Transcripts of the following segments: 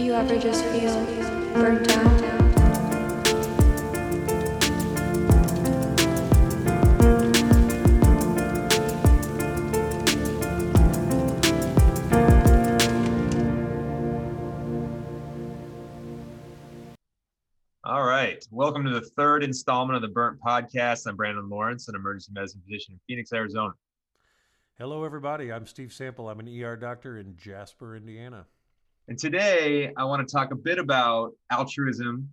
Do you ever just feel burnt out? All right. Welcome to the third installment of the Burnt Podcast. I'm Brandon Lawrence, an emergency medicine physician in Phoenix, Arizona. Hello, everybody. I'm Steve Sample. I'm an ER doctor in Jasper, Indiana. And today I want to talk a bit about altruism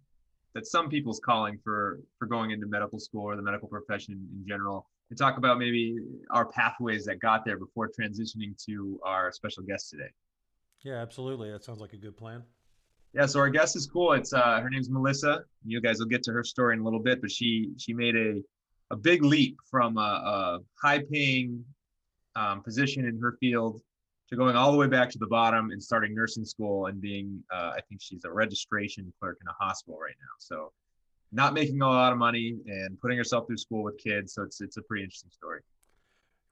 that some people's calling for for going into medical school or the medical profession in general. And talk about maybe our pathways that got there before transitioning to our special guest today. Yeah, absolutely. That sounds like a good plan. Yeah, so our guest is cool. It's uh, her name's Melissa. You guys will get to her story in a little bit, but she she made a a big leap from a, a high paying um, position in her field to going all the way back to the bottom and starting nursing school and being uh, I think she's a registration clerk in a hospital right now. So not making a lot of money and putting herself through school with kids. So it's it's a pretty interesting story.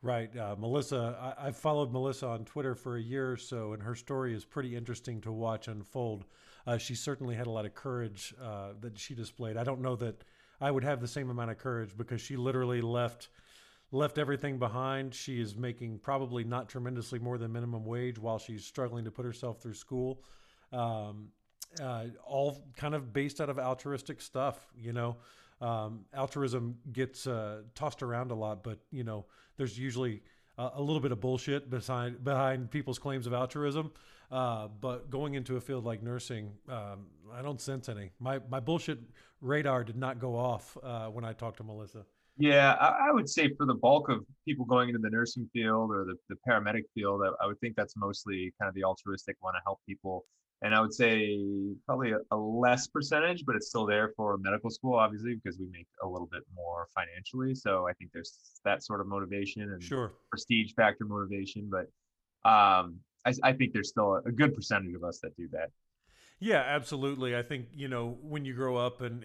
Right. Uh, Melissa, I, followed Melissa on Twitter for a year or so, and her story is pretty interesting to watch unfold. Uh, she certainly had a lot of courage uh, that she displayed. I don't know that I would have the same amount of courage because she literally left left everything behind. She is making probably not tremendously more than minimum wage while she's struggling to put herself through school. Um, uh, all kind of based out of altruistic stuff, you know. Um, altruism gets uh, tossed around a lot, but you know, there's usually a, little bit of bullshit behind behind people's claims of altruism. Uh, but going into a field like nursing, um, I don't sense any. My my bullshit radar did not go off uh, when I talked to Melissa. Yeah, I, I, would say for the bulk of people going into the nursing field or the, the paramedic field, I, I would think that's mostly kind of the altruistic want to help people. And I would say probably a, a, less percentage, but it's still there for medical school, obviously, because we make a little bit more financially. So I think there's that sort of motivation and sure. prestige factor motivation. But um, I, I think there's still a good percentage of us that do that. Yeah, absolutely. I think you know when you grow up and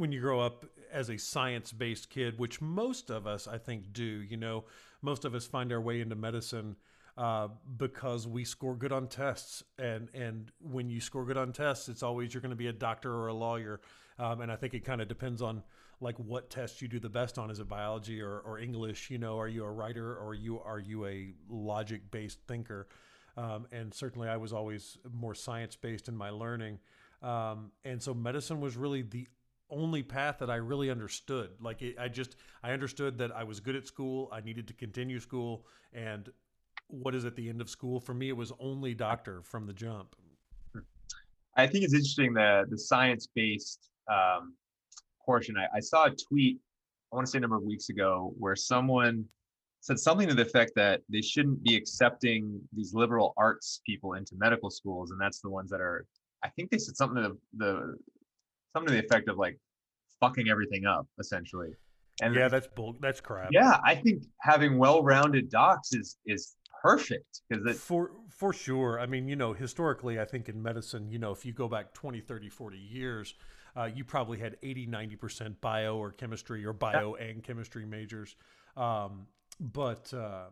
when you grow up as a science-based kid, which most of us I think do. You know, most of us find our way into medicine uh, because we score good on tests, and and when you score good on tests, it's always you're going to be a doctor or a lawyer. Um, and I think it kind of depends on like what test you do the best on. Is it biology or, or English? You know, are you a writer or you are you a logic based thinker? Um, and certainly I was always more science based in my learning. Um, and so medicine was really the only path that I really understood. Like it, I just, I understood that I was good at school. I needed to continue school. And what is at the end of school? For me, it was only doctor from the jump. I think it's interesting that the science based um, portion. I, I saw a tweet, I want to say a number of weeks ago, where someone said something to the effect that they shouldn't be accepting these liberal arts people into medical schools, and that's the ones that are. I think they said something to the, the something to the effect of like fucking everything up, essentially. And yeah, that's bull. That's crap. Yeah, I think having well-rounded docs is is perfect because for for sure. I mean, you know, historically, I think in medicine, you know, if you go back 20, 30, 40 years, uh, you probably had 80, 90% bio or chemistry or bio yeah. and chemistry majors. Um, but uh,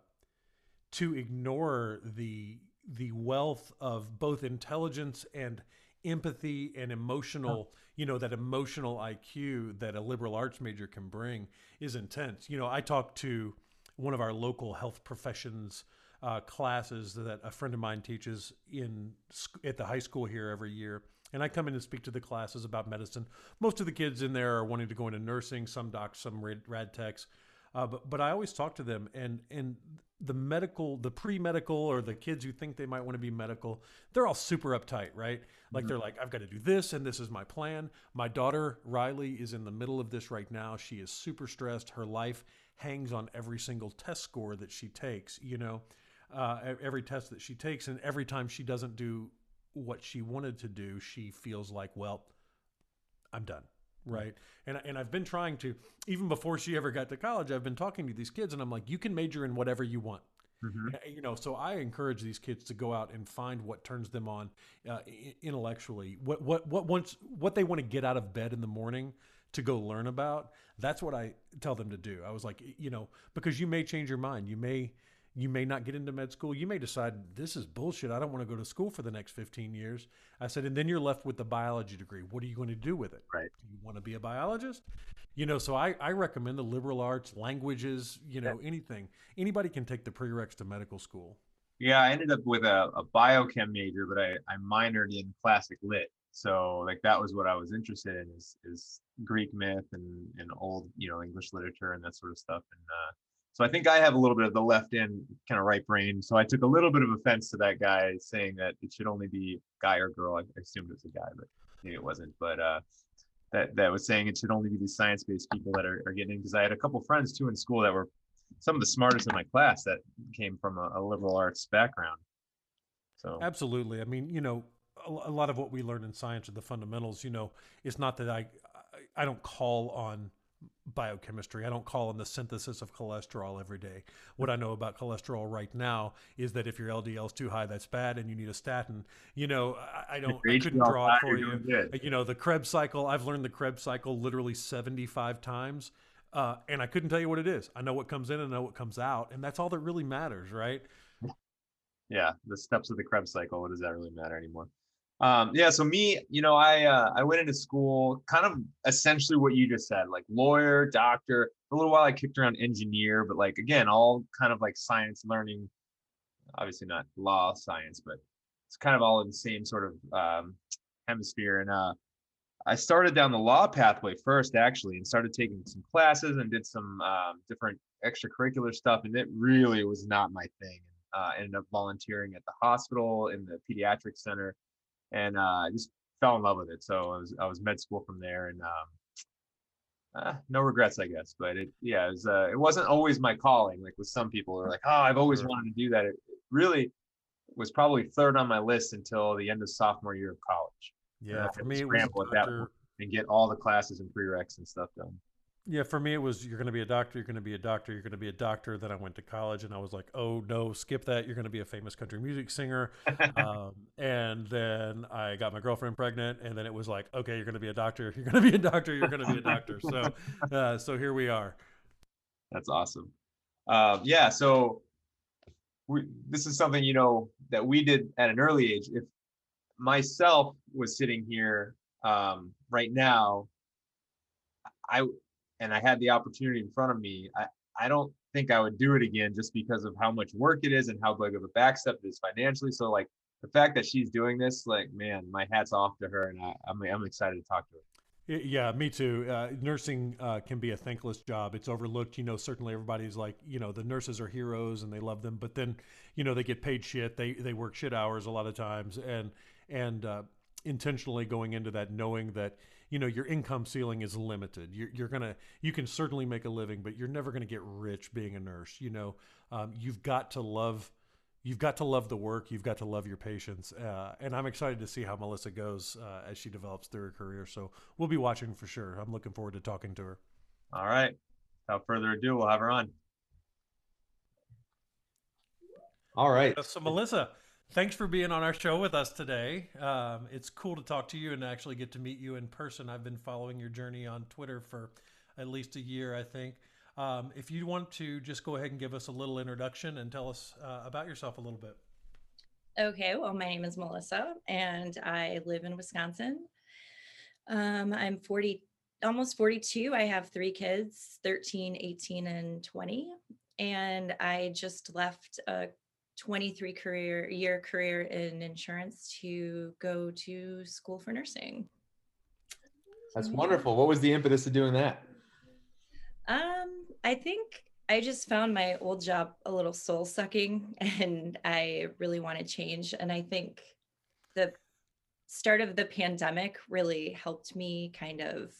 to ignore the the wealth of both intelligence and empathy and emotional you know that emotional iq that a liberal arts major can bring is intense you know i talked to one of our local health professions uh, classes that a friend of mine teaches in at the high school here every year and I come in and speak to the classes about medicine. Most of the kids in there are wanting to go into nursing, some docs, some rad, rad techs. Uh, but but I always talk to them, and and the medical, the pre medical, or the kids who think they might want to be medical, they're all super uptight, right? Like mm-hmm. they're like, I've got to do this, and this is my plan. My daughter Riley is in the middle of this right now. She is super stressed. Her life hangs on every single test score that she takes. You know, uh, every test that she takes, and every time she doesn't do what she wanted to do, she feels like, well, I'm done right? And and I've been trying to even before she ever got to college I've been talking to these kids and I'm like you can major in whatever you want. Mm-hmm. you know so I encourage these kids to go out and find what turns them on uh, intellectually. What what what wants what they want to get out of bed in the morning to go learn about that's what I tell them to do. I was like you know because you may change your mind. You may You may not get into med school. You may decide this is bullshit. I don't want to go to school for the next 15 years. I said, and then you're left with the biology degree. What are you going to do with it? Right. Do you want to be a biologist? You know, so I, I recommend the liberal arts, languages, you know, anything. Anybody can take the prereqs to medical school. Yeah, I ended up with a, a biochem major, but I, I minored in classic lit. So like that was what I was interested in is is Greek myth and, and old, you know, English literature and that sort of stuff. And uh, so I think I have a little bit of the left end kind of right brain. So I took a little bit of offense to that guy saying that it should only be guy or girl. I, I assumed it was a guy, but maybe it wasn't. But uh, that that was saying it should only be these science based people that are, are getting because I had a couple friends too in school that were some of the smartest in my class that came from a, a liberal arts background. So Absolutely. I mean, you know, a, a lot of what we learn in science are the fundamentals. You know, it's not that I, I, I don't call on biochemistry. I don't call on the synthesis of cholesterol every day. What I know about cholesterol right now is that if your LDL is too high, that's bad, and you need a statin. You know, I, I don't. I couldn't draw it for you. good. You know, the Krebs cycle. I've learned the Krebs cycle literally seventy-five times. Uh, and I couldn't tell you what it is. I know what comes in and I know what comes out, and that's all that really matters, right? yeah, the steps of the Krebs cycle. What does that really matter anymore? Um, yeah, so me, you know, I uh, I went into school kind of essentially what you just said, like lawyer, doctor. For a little while, I kicked around engineer, but like again, all kind of like science learning. Obviously, not law science, but it's kind of all in the same sort of um, hemisphere. And uh, I started down the law pathway first, actually, and started taking some classes and did some um, different extracurricular stuff. And it really was not my thing. Uh, ended up volunteering at the hospital in the pediatric center, and uh, I just fell in love with it. So I was I was med school from there, and um, uh, no regrets, I guess. But it yeah, it was uh, it wasn't always my calling. Like with some people, are like, oh, I've always wanted to do that. It really was probably third on my list until the end of sophomore year of college Yeah, for me it was that and get all the classes and prereqs and stuff done. Yeah, for me it was you're going to be a doctor, you're going to be a doctor, you're going to be a doctor. Then I went to college and I was like, oh no, skip that. You're going to be a famous country music singer. um, and then I got my girlfriend pregnant, and then it was like, okay, you're going to be a doctor, you're going to be a doctor, you're going to be a doctor. So, uh, so here we are. That's awesome. Um, yeah, so we, this is something you know that we did at an early age. If myself was sitting here um, right now, I and I had the opportunity in front of me, I I don't think I would do it again just because of how much work it is and how big of a backstep it is financially. So like the fact that she's doing this, like man, my hat's off to her, and I, I'm I'm excited to talk to her. Yeah, me too. Uh, nursing uh, can be a thankless job. It's overlooked. You know, certainly everybody's like, you know, the nurses are heroes and they love them, but then, you know, they get paid shit. They they work shit hours a lot of times, and and uh, intentionally going into that knowing that you know your income ceiling is limited. You're, you're gonna you can certainly make a living, but you're never gonna get rich being a nurse. You know, um, you've got to love. You've got to love the work. You've got to love your patients, uh, and I'm excited to see how Melissa goes uh, as she develops through her career. So we'll be watching for sure. I'm looking forward to talking to her. All right, without further ado, we'll have her on. All right. Uh, So Melissa, thanks for being on our show with us today. Um, it's cool to talk to you and actually get to meet you in person. I've been following your journey on Twitter for at least a year, I think. Um, if you want to just go ahead and give us a little introduction and tell us uh, about yourself a little bit. Okay, well, my name is Melissa and I live in Wisconsin. Um, I'm 40, almost 42. I have three kids 13, 18, and 20. And I just left a 23 career year career in insurance to go to school for nursing. That's wonderful. What was the impetus to doing that? Um, I think I just found my old job a little soul sucking and I really want to change. And I think the start of the pandemic really helped me kind of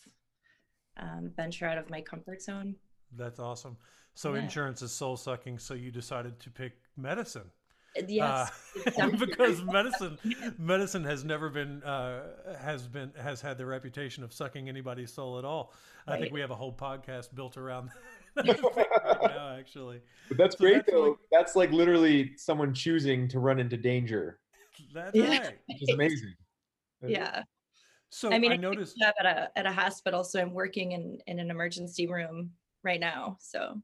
um, venture out of my comfort zone. That's awesome. So Yeah. insurance is soul sucking. So you decided to pick medicine. Yes. Uh, exactly. because medicine medicine has never been uh, has been has had the reputation of sucking anybody's soul at all. I think we have a whole podcast built around that right now, actually. But that's So great that's though. like- that's like literally someone choosing to run into danger, That's Yeah. right. which is amazing. yeah. So I mean, I I noticed. job at a at a hospital, so I'm working in in an emergency room right now. So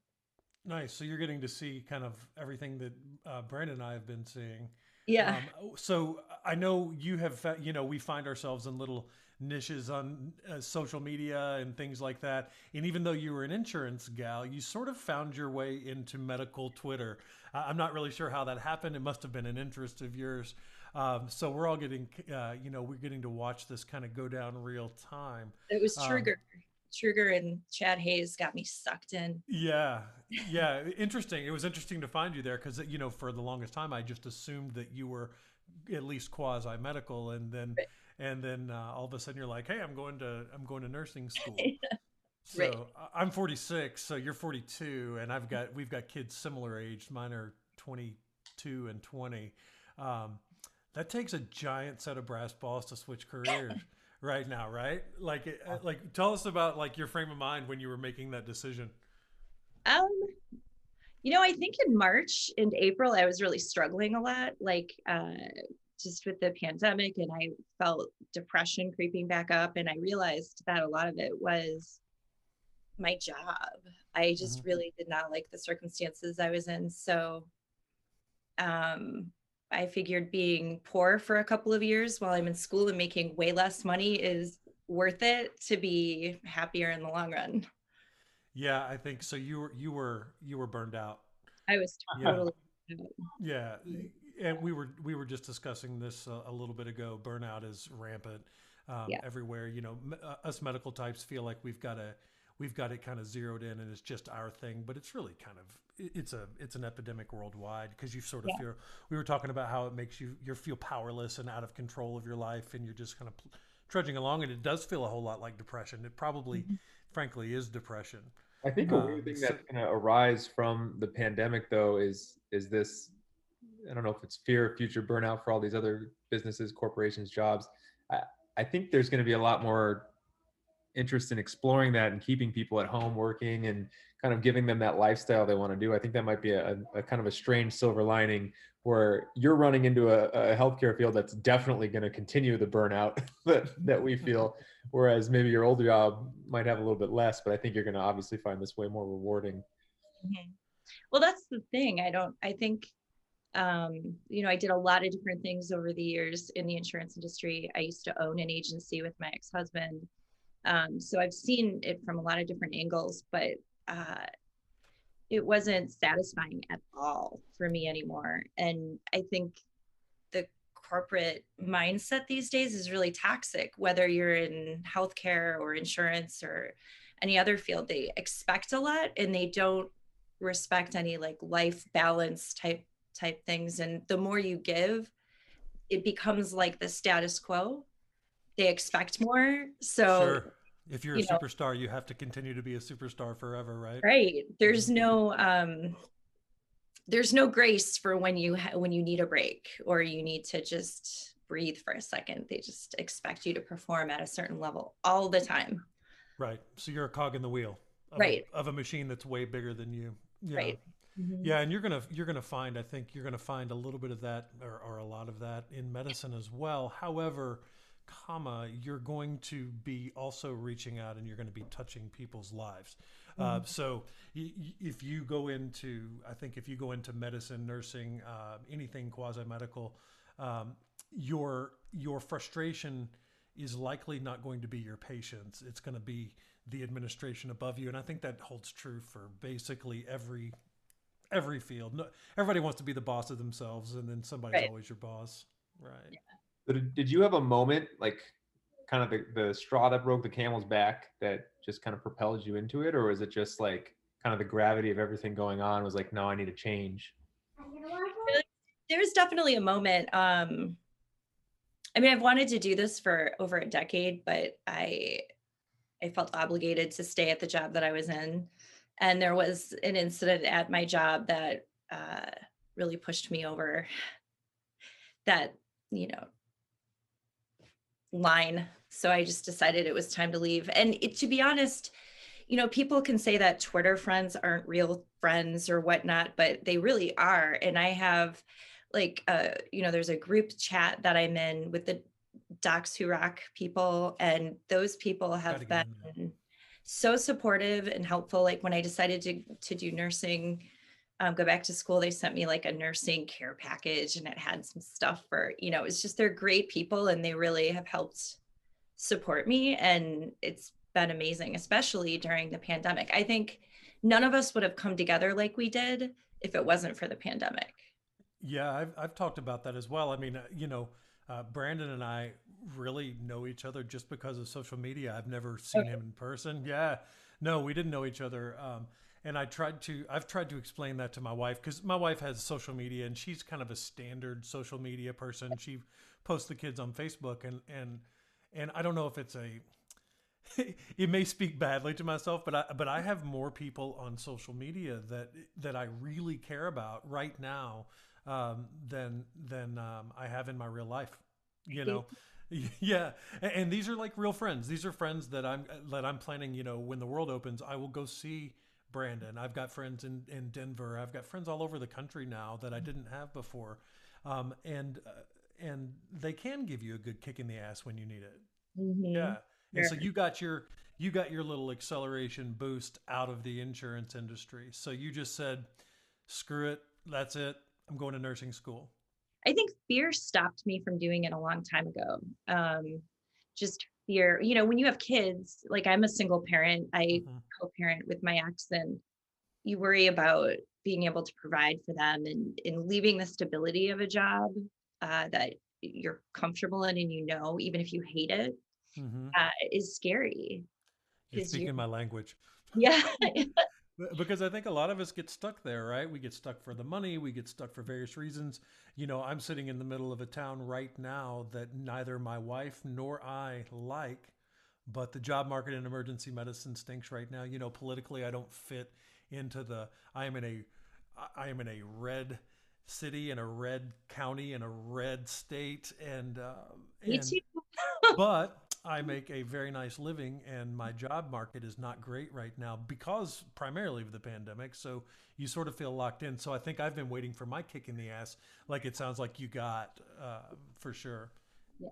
Nice. So you're getting to see kind of everything that uh, Brandon and I have been seeing. Yeah. Um, so I know you have, fa- you know, we find ourselves in little niches on uh, social media and things like that. And even though you were an insurance gal, you sort of found your way into medical Twitter. Uh, I'm not really sure how that happened. It must have been an interest of yours. Um, so we're all getting, uh, you know, we're getting to watch this kind of go down real time. it was um, Truger. And Chad Hayes got me sucked in. Yeah, yeah, interesting. It was interesting to find you there because you know for the longest time I just assumed that you were at least quasi medical, and then Right. and then uh, all of a sudden you're like, hey, I'm going to I'm going to nursing school. So Right. I'm 46, so you're 42, and I've got we've got kids similar age. Mine are 22 and 20. Um, that takes a giant set of brass balls to switch careers right now, right? Like, uh, like tell us about like your frame of mind when you were making that decision. Um, you know, I think in March and April, I was really struggling a lot, like uh, just with the pandemic, and I felt depression creeping back up. And I realized that a lot of it was my job. I just really did not like the circumstances I was in. So um, I figured being poor for a couple of years while I'm in school and making way less money is worth it to be happier in the long run. Yeah, I think so. You were you were you were burned out. I was Yeah. totally. Yeah, and we were we were just discussing this a, a little bit ago. Burnout is rampant um, Yeah. everywhere. You know, m- uh, us medical types feel like we've got a we've got it kind of zeroed in, and it's just our thing. But it's really kind of it's a it's an epidemic worldwide because you sort of Yeah. feel. We were talking about how it makes you you feel powerless and out of control of your life, and you're just kind of pl- trudging along, and it does feel a whole lot like depression. It probably, Mhm. frankly, is depression. I think a Um, weird thing so- that's going to arise from the pandemic, though, is is this. I don't know if it's fear of future burnout for all these other businesses, corporations, jobs. I, I think there's going to be a lot more interest in exploring that and keeping people at home working and kind of giving them that lifestyle they want to do. I think that might be a, a kind of a strange silver lining where you're running into a, a healthcare field that's definitely going to continue the burnout that, that we feel whereas maybe your old job might have a little bit less but i think you're going to obviously find this way more rewarding Mhm. Well, that's the thing. I don't, I think, um, you know, I did a lot of different things over the years in the insurance industry. I used to own an agency with my ex husband. Um, so I've seen it from a lot of different angles, but uh, it wasn't satisfying at all for me anymore. And I think the corporate mindset these days is really toxic, whether you're in healthcare or insurance or any other field. They expect a lot and they don't respect any like life balance type type things and the more you give it becomes like the status quo they expect more so sure. If you're a you know- superstar, you have to continue to be a superstar forever, right? right there's no um there's no grace for when you ha- when you need a break or you need to just breathe for a second they just expect you to perform at a certain level all the time Right. So you're a cog in the wheel. Of Right. A, of a machine that's way bigger than you. Yeah. Right. Yeah, and you're gonna you're gonna find I think you're gonna find a little bit of that or, or a lot of that in medicine as well. However, comma you're going to be also reaching out and you're going to be touching people's lives. Uh, so y- y- if you go into I think if you go into medicine, nursing, uh, anything quasi medical, um, your your frustration is likely not going to be your patients. It's going to be the administration above you, and I think that holds true for basically every every field. No, everybody wants to be the boss of themselves, and then somebody's Right. always your boss, right? But did- you have a moment like kind of the, the straw that broke the camel's back that just kind of propelled you into it? Or was it just like kind of the gravity of everything going on was like no i need to change? There's definitely a moment um i mean i've wanted to do this for over a decade but i i felt obligated to stay at the job that i was in. And there was an incident at my job that uh really pushed me over that you know line. So i just decided it was time to leave. And it, to be honest you know people can say that twitter friends aren't real friends or whatnot but they really are. And i have like uh you know there's a group chat that i'm in with the docs who rock people and those people have Gotta get in been so supportive and helpful. Like when I decided to to do nursing, um, go back to school, they sent me like a nursing care package, and it had some stuff for you know. It's just they're great people, and they really have helped support me, and it's been amazing, especially during the pandemic. I think none of us would have come together like we did if it wasn't for the pandemic. Yeah, I've I've talked about that as well. I mean, uh, you know, uh, Brandon and I really know each other just because of social media. I've never seen okay. him in person. Yeah, no, we didn't know each other. Um, and I tried to, I've tried to explain that to my wife because my wife has social media and she's kind of a standard social media person. She posts the kids on Facebook and and and I don't know if it's a it may speak badly to myself, but I but I have more people on social media that that I really care about right now um, than than um, I have in my real life. You know, yeah, and, and, these are like real friends. These are friends that I'm that I'm planning. You know, when the world opens, I will go see Brandon. I've got friends in in Denver. I've got friends all over the country now that I didn't have before, um, and uh, and they can give you a good kick in the ass when you need it. Mm-hmm. Yeah and so you got your you got your little acceleration boost out of the insurance industry. So you just said, screw it, that's it. I'm going to nursing school. I think fear stopped me from doing it a long time ago. Um, just fear, you know, when you have kids, like I'm a single parent, I mm-hmm. co-parent with my ex, and you worry about being able to provide for them and in leaving the stability of a job uh, that you're comfortable in and you know, even if you hate it, mm-hmm. uh, is scary. You're speaking my language. Yeah. because I think a lot of us get stuck there, right? We get stuck for the money, we get stuck for various reasons. You know, I'm sitting in the middle of a town right now that neither my wife nor I like, but the job market in emergency medicine stinks right now. You know, politically I don't fit into the I am in a I am in a red city in a red county in a red state and uh, me too but I make a very nice living, and my job market is not great right now because primarily of the pandemic. So you sort of feel locked in. So I think I've been waiting for my kick in the ass, like it sounds like you got uh, for sure. Yeah.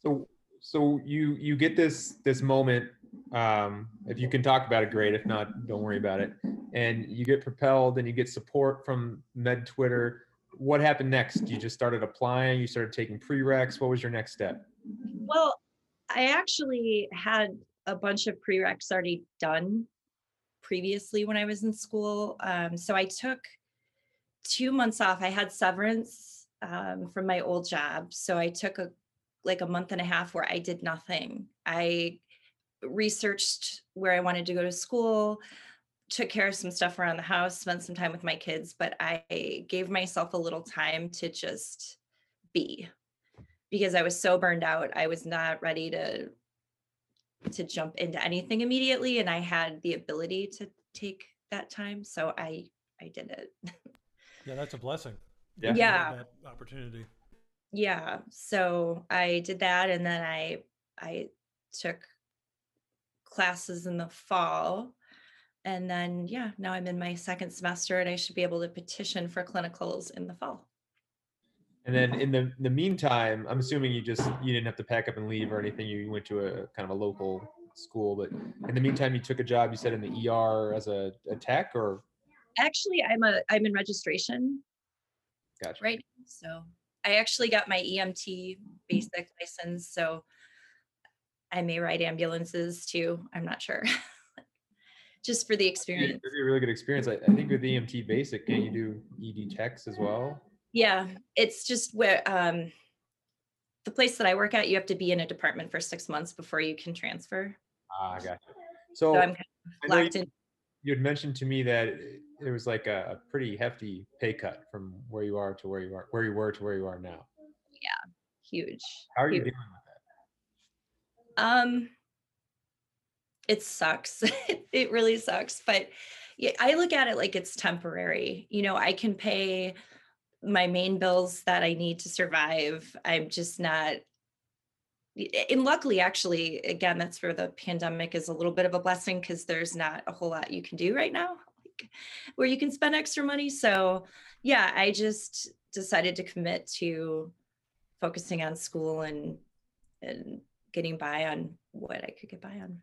So so you you get this this moment. Um, if you can talk about it, great. If not, don't worry about it. And you get propelled, and you get support from Med Twitter. What happened next? You just started applying. You started taking prereqs. What was your next step? Well, I actually had a bunch of prereqs already done previously when I was in school. Um, so I took two months off. I had severance um, from my old job. So I took a like a month and a half where I did nothing. I researched where I wanted to go to school, took care of some stuff around the house, spent some time with my kids, but I gave myself a little time to just be because I was so burned out. I was not ready to to jump into anything immediately and I had the ability to take that time, so I I did it. yeah, that's a blessing. Yeah. yeah. That opportunity. Yeah. So I did that and then I I took classes in the fall and then yeah now i'm in my second semester and i should be able to petition for clinicals in the fall and then in the the meantime, I'm assuming you just you didn't have to pack up and leave or anything. You went to a kind of a local school, but in the meantime, you took a job. You said in the ER as a, a tech, or actually, I'm a I'm in registration. Gotcha. Right. So I actually got my EMT basic license, so I may ride ambulances too. I'm not sure. Just for the experience. It'd be a really good experience. I, I think with EMT basic, can you do ED techs as well? Yeah, it's just where um, the place that I work at, you have to be in a department for six months before you can transfer. Ah, gotcha. So, so I'm kind of locked you, in. You had mentioned to me that it was like a, a pretty hefty pay cut from where you are to where you are, where you were to where you are now. Yeah, huge. How are huge. you dealing with that? Um, it sucks. it really sucks, but yeah, I look at it like it's temporary. You know, I can pay my main bills that I need to survive. I'm just not and luckily actually again that's where the pandemic is a little bit of a blessing because there's not a whole lot you can do right now like, where you can spend extra money so yeah i just decided to commit to focusing on school and and getting by on what i could get by on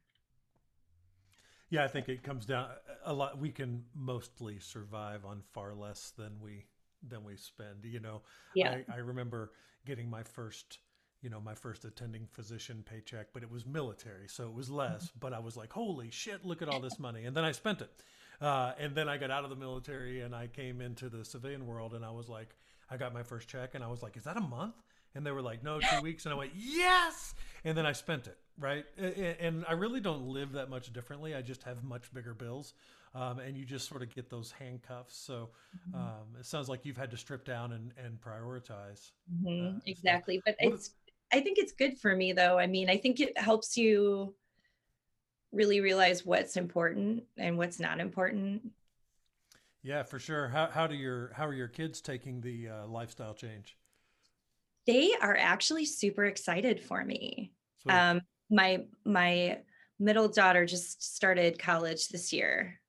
Yeah, I think it comes down a lot. We can mostly survive on far less than we than we spend. You know, Yeah. I, I remember getting my first, you know, my first attending physician paycheck, but it was military, so it was less. But I was like, holy shit, look at all this money, and then I spent it. Uh, and then I got out of the military and I came into the civilian world, and I was like, I got my first check, and I was like, is that a month? And they were like, no, two weeks. And I went, yes. And then I spent it, right? And I really don't live that much differently. I just have much bigger bills. Um, and you just sort of get those handcuffs. So um, it sounds like you've had to strip down and, and prioritize. Mhm, Uh, so exactly. But what- it's, I think it's good for me though. I mean, I think it helps you really realize what's important and what's not important. Yeah, for sure. How, how do your how are your kids taking the uh, lifestyle change? They are actually super excited for me. Sweet. Um, my my middle daughter just started college this year.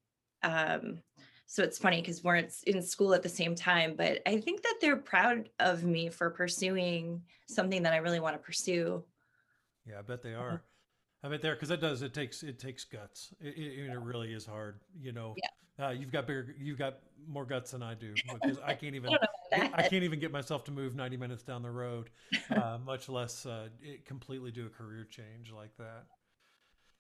Um, so it's funny because we're in- school at the same time, but I think that they're proud of me for pursuing something that I really want to pursue. Yeah, I bet they Uh-huh. are. I bet they are because it does. It takes it takes guts. It, it, it really is hard. You know, uh, you've got bigger, you've got more guts than I do because I can't even. about I can't even get myself to move 90 minutes down the road, uh, much less uh, it completely do a career change like that.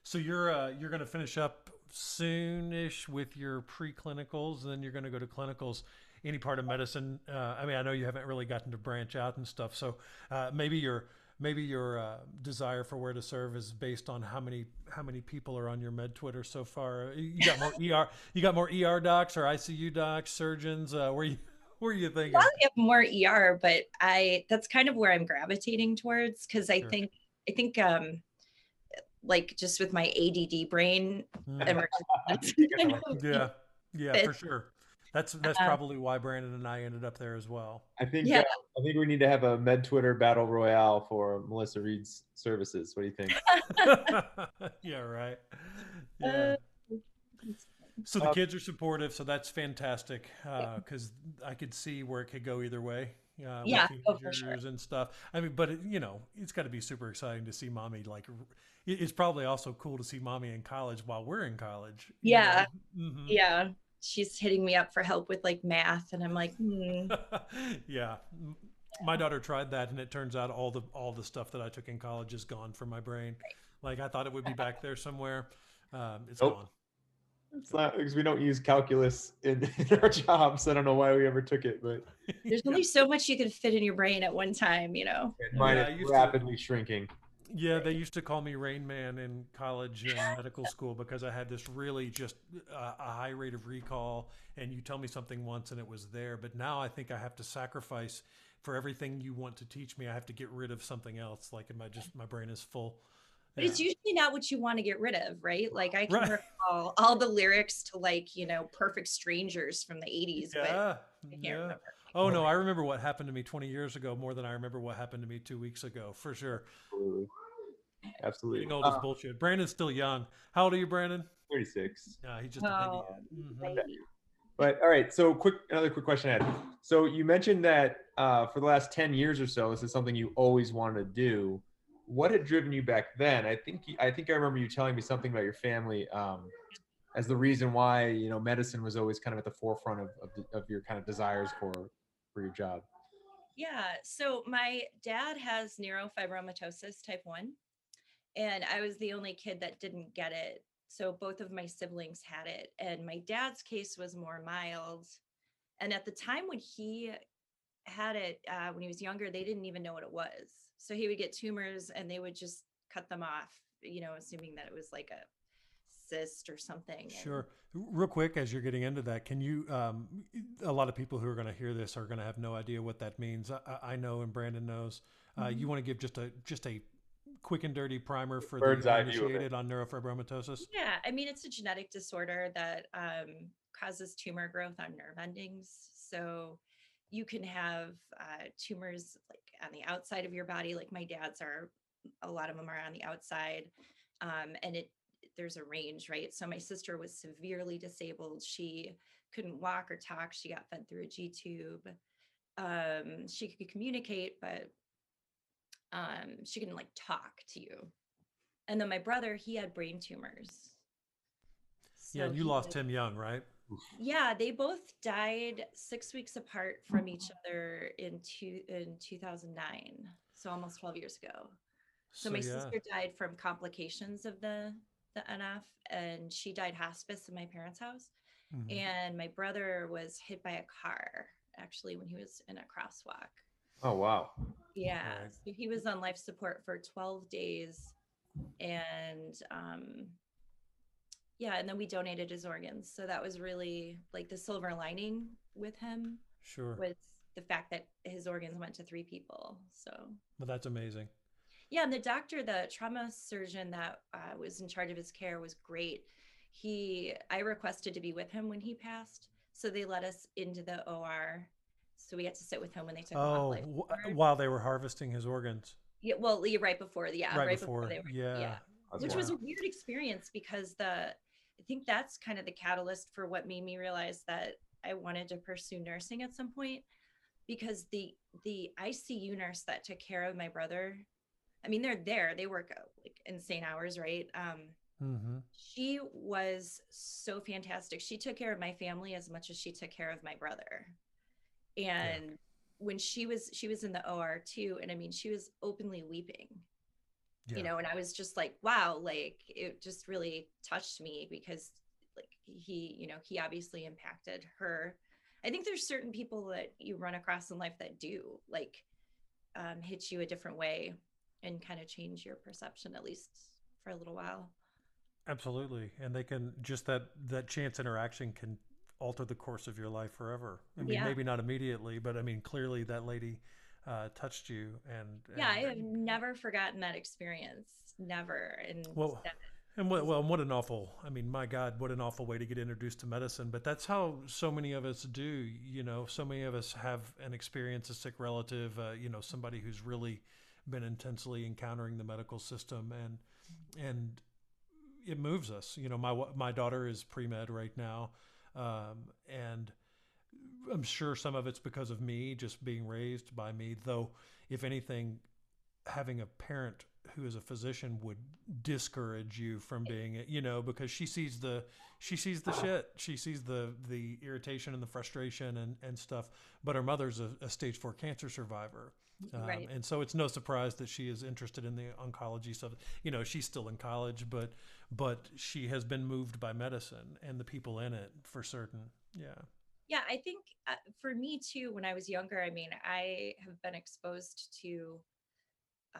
So you're uh, you're going to finish up soonish with your preclinicals, then you're going to go to clinicals. Any part of medicine? Uh, I mean, I know you haven't really gotten to branch out and stuff. So uh, maybe your maybe your uh, desire for where to serve is based on how many how many people are on your med Twitter so far. You got more ER, you got more ER docs or ICU docs, surgeons. Uh, where you where are you thinking? probably have more ER, but I that's kind of where I'm gravitating towards because I Sure. think I think um like just with my ADD brain, Mm. emergency kind of Yeah, yeah, for sure. That's that's Uh, probably why Brandon and I ended up there as well. I think Yeah. uh, I think we need to have a Med Twitter battle royale for Melissa Reed's services. What do you think? yeah, right. Uh, Yeah. So the Uh, kids are supportive, so that's fantastic. Because I could see where it could go either way. Uh, Yeah, with oh, for sure. and stuff. I mean, but it, you know, it's got to be super exciting to see mommy. Like, r- it- it's probably also cool to see mommy in college while we're in college. Yeah. know? Mhm. yeah. She's hitting me up for help with like math, and I'm like, hmm. yeah. My daughter tried that, and it turns out all the all the stuff that I took in college is gone from my brain. Like I thought it would be back there somewhere. Um, it's Nope. gone. It's not because we don't use calculus in, in our jobs. I don't know why we ever took it, but There's only so much you can fit in your brain at one time, you know. mine Yeah, is used to- rapidly shrinking. Yeah, they used to call me Rain Man in college and medical school because I had this really just uh, a high rate of recall. And you tell me something once and it was there. But now I think I have to sacrifice for everything you want to teach me. I have to get rid of something else. Like my just my brain is full. But it's usually not what you want to get rid of, right? Like I can Right. recall all the lyrics to like, you know, Perfect Strangers from the 80s, but yeah, I can't yeah. remember. Oh no, I remember what happened to me 20 years ago more than I remember what happened to me two weeks ago, for sure. Absolutely. Absolutely. Getting old is Uh, bullshit. Brandon's still young. How old are you, Brandon? 36. Yeah, he's just a Oh, baby. Mhm. But all right, so quick, another quick question I had. So you mentioned that uh, for the last ten years or so, this is something you always wanted to do. What had driven you back then? I think I think I remember you telling me something about your family um, as the reason why you know medicine was always kind of at the forefront of of, of your kind of desires for for your job. Yeah. So my dad has neurofibromatosis type one, and I was the only kid that didn't get it. So both of my siblings had it, and my dad's case was more mild. And at the time when he had it, uh, when he was younger, they didn't even know what it was. So he would get tumors, and they would just cut them off, you know, assuming that it was like a cyst or something. Sure. Real quick, as you're getting into that, can you? Um, a lot of people who are going to hear this are going to have no idea what that means. I, I- I know, and Brandon knows. Uh, Mm-hmm. You want to give just a just a quick and dirty primer for Bird's the eye view of it. uninitiated on neurofibromatosis? Yeah, I mean, it's a genetic disorder that um, causes tumor growth on nerve endings. So you can have uh, tumors like on the outside of your body, like my dad's are. A lot of them are on the outside, um, and it there's a range, right? So my sister was severely disabled. She couldn't walk or talk. She got fed through a G tube. Um, she could communicate, but um, she couldn't like talk to you. And then my brother, he had brain tumors. yeah, and you lost was- Tim Young, right? Yeah, they both died six weeks apart from each other in two in 2009. So almost 12 years ago. So, my yeah. sister died from complications of the the NF, and she died hospice in my parents' house. Mhm. And my brother was hit by a car actually when he was in a crosswalk. Oh wow. Yeah. Right. So he was on life support for 12 days. And um yeah, and then we donated his organs. So that was really like the silver lining with him Sure. was the fact that his organs went to three people. So Well, that's amazing. yeah, and the doctor, the trauma surgeon that uh, was in charge of his care was great. He, I requested to be with him when he passed, so they let us into the OR. So we had to sit with him when they took him off Oh, life support. while they were harvesting his organs, Yeah, well, yeah, right before, yeah, right, right, before. they were, yeah. That's which was a weird experience because the, I think that's kind of the catalyst for what made me realize that I wanted to pursue nursing at some point, because the the ICU nurse that took care of my brother, I mean, they're there, they work uh, like insane hours, right? Um, hmm she was so fantastic. She took care of my family as much as she took care of my brother. And when she was she was in the OR too and I mean she was openly weeping. Yeah. You know, and I was just like, wow, like it just really touched me because like he, you know, he obviously impacted her. I think there's certain people that you run across in life that do like um, hit you a different way and kind of change your perception at least for a little while. Absolutely, and they can just that that chance interaction can alter the course of your life forever. I mean, Yeah. maybe not immediately, but I mean, clearly that lady uh, touched you, and, yeah i have never forgotten that experience never and Well, And what, well, what an awful, I mean, my God, what an awful way to get introduced to medicine. But that's how so many of us do, you know, so many of us have an experience, a sick relative, uh, you know, somebody who's really been intensely encountering the medical system and, and it moves us. You know, my, my daughter is pre-med right now. Um, and I'm sure some of it's because of me just being raised by me, though, if anything, having a parent who is a physician would discourage you from being it you know because she sees the she sees the shit. She sees the the irritation and the frustration and and stuff. But her mother's a, a stage four cancer survivor um, Right. and so it's no surprise that she is interested in the oncology stuff you know she's still in college but but she has been moved by medicine and the people in it for certain yeah yeah i think uh, for me too when i was younger i mean i have been exposed to uh,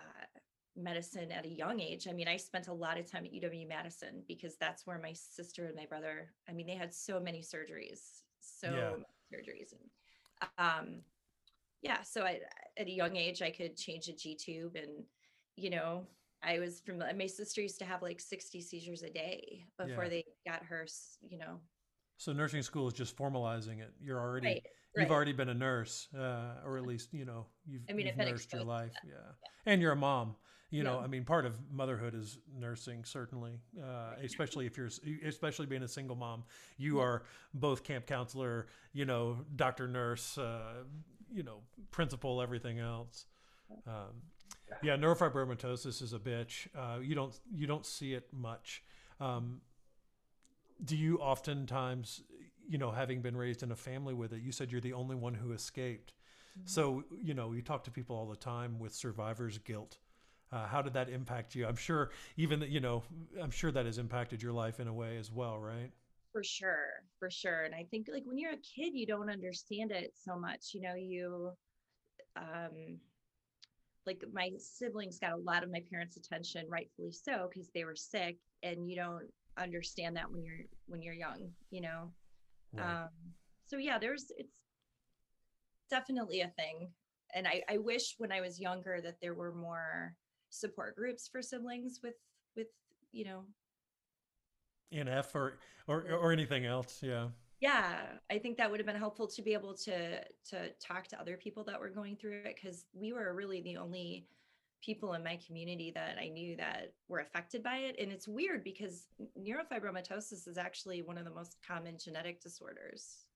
medicine at a young age i mean i spent a lot of time at uw madison because that's where my sister and my brother i mean they had so many surgeries so Yeah. many surgeries and um yeah so I, at a young age i could change a g tube and you know i was from my sister used to have like 60 seizures a day before Yeah. they got her you know so nursing school is just formalizing it you're already right You've already been a nurse, uh, or at least you know you've, I mean, you've nursed your life, yeah. And you're a mom. You know, Yeah. I mean, part of motherhood is nursing, certainly, uh, especially if you're, especially being a single mom. You Yeah. are both camp counselor, you know, doctor, nurse, uh, you know, principal everything else. Um, yeah, neurofibromatosis is a bitch. Uh, you don't you don't see it much. Um, do you oftentimes, you know, having been raised in a family with it, you said you're the only one who escaped. So, you know, you talk to people all the time with survivor's guilt. Uh, how did that impact you? I'm sure, even you know, I'm sure that has impacted your life in a way as well, right? For sure for sure and i think like when you're a kid you don't understand it so much you know you um like my siblings got a lot of my parents attention rightfully so because they were sick and you don't understand that when you're when you're young you know? Um so yeah there's it's definitely a thing and I, I wish when i was younger that there were more support groups for siblings with with you know NF or, or, or anything else. Yeah. yeah i think that would have been helpful to be able to to talk to other people that were going through it because we were really the only people in my community that i knew that were affected by it and it's weird because neurofibromatosis is actually one of the most common genetic disorders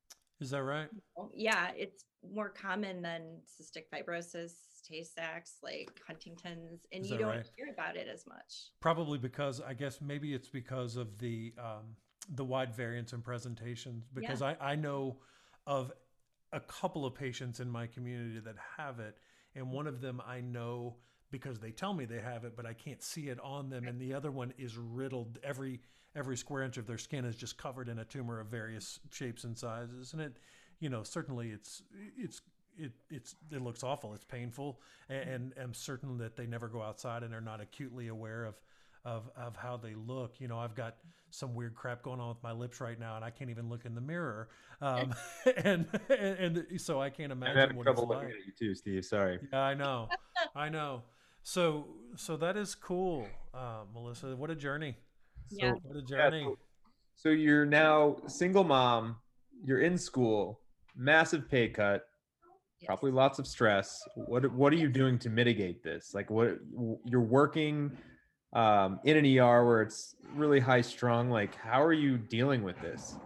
Is that right? Yeah it's more common than cystic fibrosis tay-sachs like huntington's and Is you don't right? hear about it as much Probably because I guess maybe it's because of the um, the wide variance in presentations because I, I know of a couple of patients in my community that have it and one of them I know because they tell me they have it but I can't see it on them and the other one is riddled every every square inch of their skin is just covered in a tumor of various shapes and sizes and it you know certainly it's it's it it's it looks awful it's painful and, and i'm certain that they never go outside and are not acutely aware of of of how they look you know i've got some weird crap going on with my lips right now and i can't even look in the mirror um and, and and so i can't I'm imagine having what trouble it's looking like at you too, Steve. Sorry. yeah i know i know so so that is cool uh melissa what a journey Yeah. what a Yeah, journey so, so you're now single mom. You're in school. Massive pay cut. Yes. Probably lots of stress. What What are you doing to mitigate this? Like, what you're working um, in an ER where it's really high strung. Like, how are you dealing with this?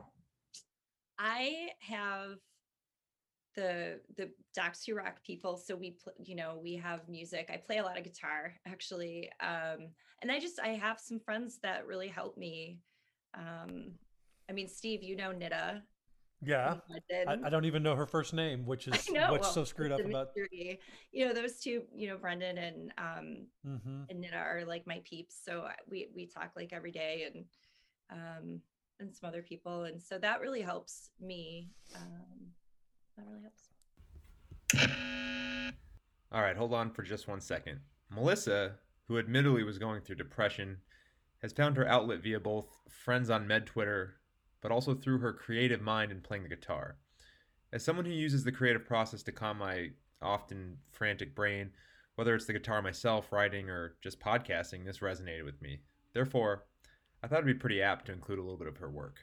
I have the the Docs Who Rock people. So we, pl- you know, we have music. I play a lot of guitar actually, um, and I just I have some friends that really help me. Um, I mean, Steve, you know Nita. Yeah I, I don't even know her first name which is I know, what's well, so screwed up about mystery. You know, those two, you know, Brendan and um, hmm and Nita are like my peeps. So we we talk like every day and um and some other people. And so that really helps me. Um that really helps. All right, hold on for just one second. Melissa, who admittedly was going through depression, has found her outlet via both friends on Med Twitter, but also through her creative mind in playing the guitar. As someone who uses the creative process to calm my often frantic brain, whether it's the guitar myself, writing, or just podcasting, this resonated with me. Therefore, I thought it'd be pretty apt to include a little bit of her work.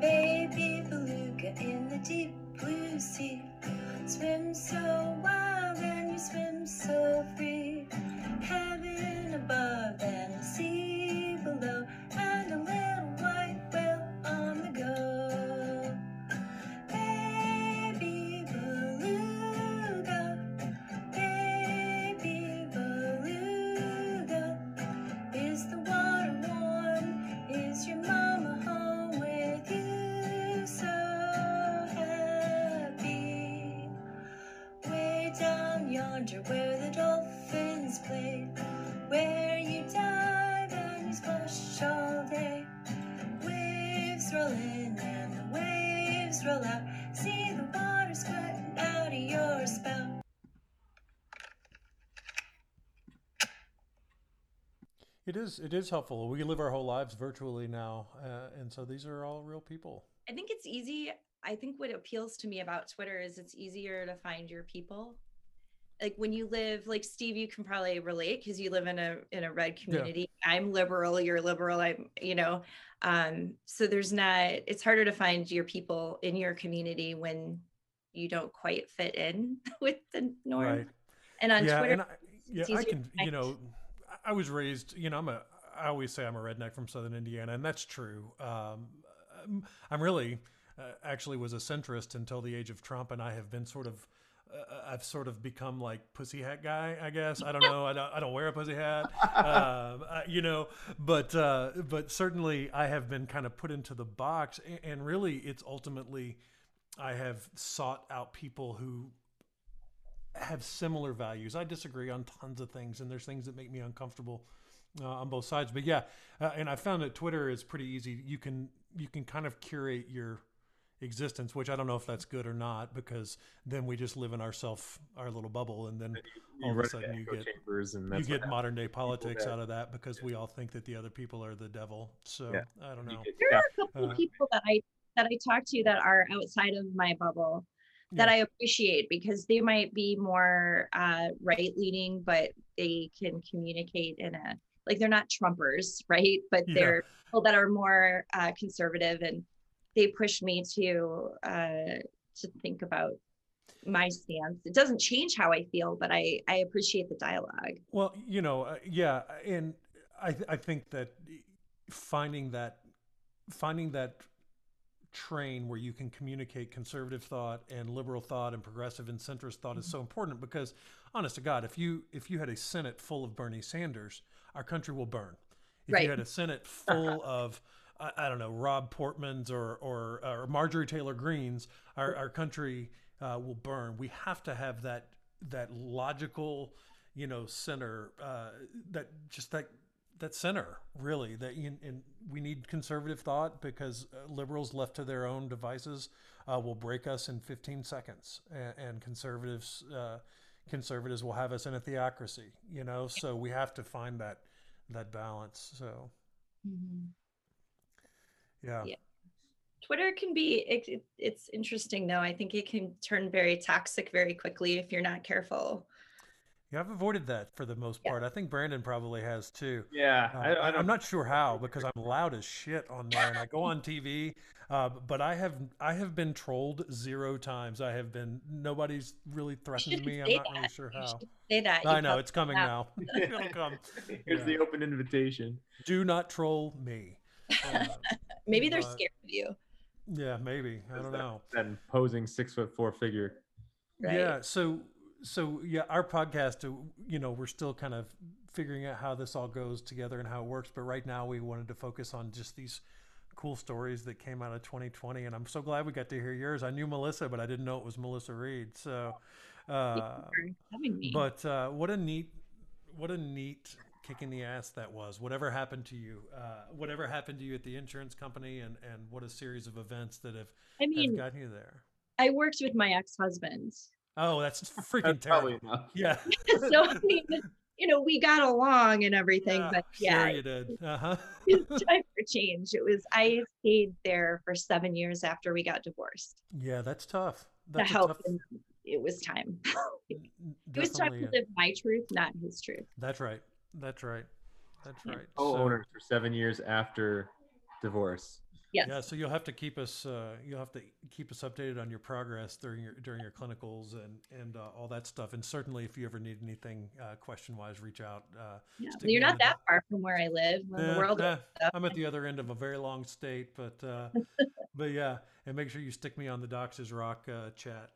Baby beluga in the deep blue sea. Swim so wild and you swim so free. Above and waves roll out. See the water squirting out of your spout. It is. It is helpful. We live our whole lives virtually now, uh, and so these are all real people. I think it's easy. I think what appeals to me about Twitter is it's easier to find your people. Like when you live, like Steve, you can probably relate because you live in a in a red community. I'm liberal, you're liberal. I'm, you know, um, so there's not. It's harder to find your people in your community when you don't quite fit in with the norm. Right. And on yeah, Twitter, and I, yeah, I can. You know, I- was raised. You know, I'm a. I always say I'm a redneck from Southern Indiana, and that's true. Um, I'm, I'm really, uh, actually, was a centrist until the age of Trump, and I have been sort of. Uh, I've sort of become like pussy hat guy, I guess. I don't know. I don't. I don't wear a pussy hat, um, I- you know. But uh, but certainly, I have been kind of put into the box, a- and really, it's ultimately, I have sought out people who have similar values. I disagree on tons of things, and there's things that make me uncomfortable uh, on both sides. But yeah, uh, and I found that Twitter is pretty easy. You can you can kind of curate your existence, which I don't know if that's good or not, because then we just live in ourself, our little bubble, and then all of a sudden you get and you get modern day politics that- out of that because we all think that the other people are the devil. So Yeah. I don't know. there are a couple Uh, of people that I that I talk to that are outside of my bubble that Yeah. I appreciate because they might be more uh, right leaning, but they can communicate in a like they're not Trumpers, right? But they're people that are more uh, conservative, and they push me to uh, to think about my stance. It doesn't change how I feel, but I I appreciate the dialogue. Well, you know, uh, yeah, and I th- I think that finding that finding that train where you can communicate conservative thought and liberal thought and progressive and centrist thought is so important because honest to god if you if you had a senate full of bernie sanders our country will burn if Right. you had a senate full of I, don't know rob portmans or or, or marjorie taylor greenes our, our country uh, will burn. We have to have that that logical you know center uh, that just that that center really that you, and we need conservative thought because uh, liberals left to their own devices uh, will break us in 15 seconds and, and conservatives uh, conservatives will have us in a theocracy you know? So we have to find that that balance so. Mhm. Yeah Yeah. Twitter can be it, it- it's interesting though. I think it can turn very toxic very quickly if you're not careful. yeah i've avoided that for the most Yeah. part i think brandon probably has too Yeah, Uh, I, I I, don't am not sure how because I'm loud as shit on there, and I go on TV. Uh, but I have I have been trolled zero times. I have been nobody's really threatened me. I'm say not really sure how. should say that. I know it's coming have. now. It'll come. Here's Yeah. the open invitation. Do not troll me. Uh, Maybe they're but- scared of you. yeah, maybe I don't know. That imposing six foot four figure. Right. Yeah. So so yeah, our podcast. uh, You know, we're still kind of figuring out how this all goes together and how it works. But right now, we wanted to focus on just these cool stories that came out of 2020, and I'm so glad we got to hear yours. I knew Melissa, but I didn't know it was Melissa Reed. So, uh, me. but uh, what a neat, what a neat kick in the ass that was. Whatever happened to you, uh, whatever happened to you at the insurance company, and and what a series of events that have I have gotten you there. I worked with my ex-husband. Oh, that's freaking That's probably terrible. enough. Yeah. so I mean, you know, we got along and everything, but yeah, Sure you did. Uh huh. it was time for change. It was I stayed there for seven years after we got divorced Yeah, that's tough. That's a help tough. It was time. n- It was time to live my truth, not his truth. That's right. That's right. That's right. Co So- owners for seven years after divorce. Yes. Yeah, so you'll have to keep us uh, you'll have to keep us updated on your progress during your during your clinicals and and uh, all that stuff. And certainly, if you ever need anything uh, question wise, reach out. Uh, Yeah. you're not in the- that far from where I live. When Eh, the world opens up. I'm at the other end of a very long state, but uh, but yeah, and make sure you stick me on the Doxes Rock uh, chat.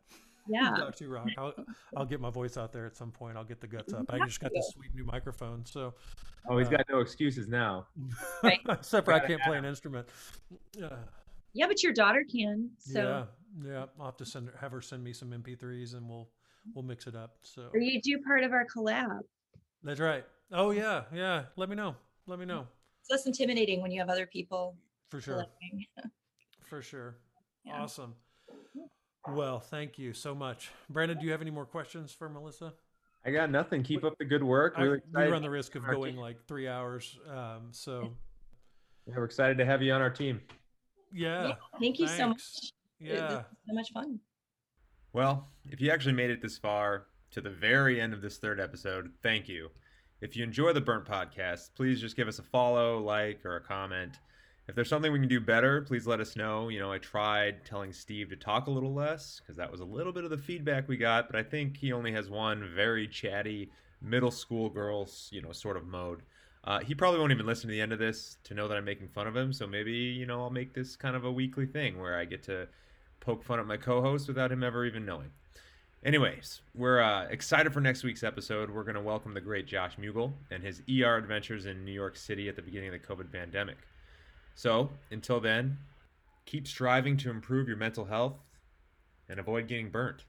Yeah. Doxy Rock. I'll, I'll get my voice out there at some point. I'll get the guts up. I just got this sweet new microphone, so Oh, he's Uh, got no excuses now. Right. except for I can't play an instrument. Yeah. Yeah, but your daughter can. So yeah, yeah. I'll have to send her, have her send me some MP3s, and we'll we'll mix it up. So or you do part of our collab. that's right. Oh yeah, yeah. Let me know. Let me know It's less intimidating when you have other people for sure. For sure. Yeah. Awesome. Well, thank you so much, Brandon. Do you have any more questions for Melissa? I got nothing. Keep up the good work. I, Really we run the risk of going team. like three hours. Um, so Yeah, we're excited to have you on our team. yeah, Thank you so much. thanks. It- this Yeah. so much fun. Well, if you actually made it this far to the very end of this third episode, thank you. If you enjoy the Burnt Podcast, please just give us a follow, like, or a comment. If there's something we can do better, please let us know. You know, I tried telling Steve to talk a little less because that was a little bit of the feedback we got, but I think he only has one very chatty middle school girls, you know, sort of mode. Uh, he probably won't even listen to the end of this to know that I'm making fun of him. So maybe, you know, I'll make this kind of a weekly thing where I get to poke fun at my co-host without him ever even knowing. Anyways, we're uh, excited for next week's episode. We're going to welcome the great Josh Mugel and his ER adventures in New York City at the beginning of the COVID pandemic. So, until then, keep striving to improve your mental health and avoid getting burnt.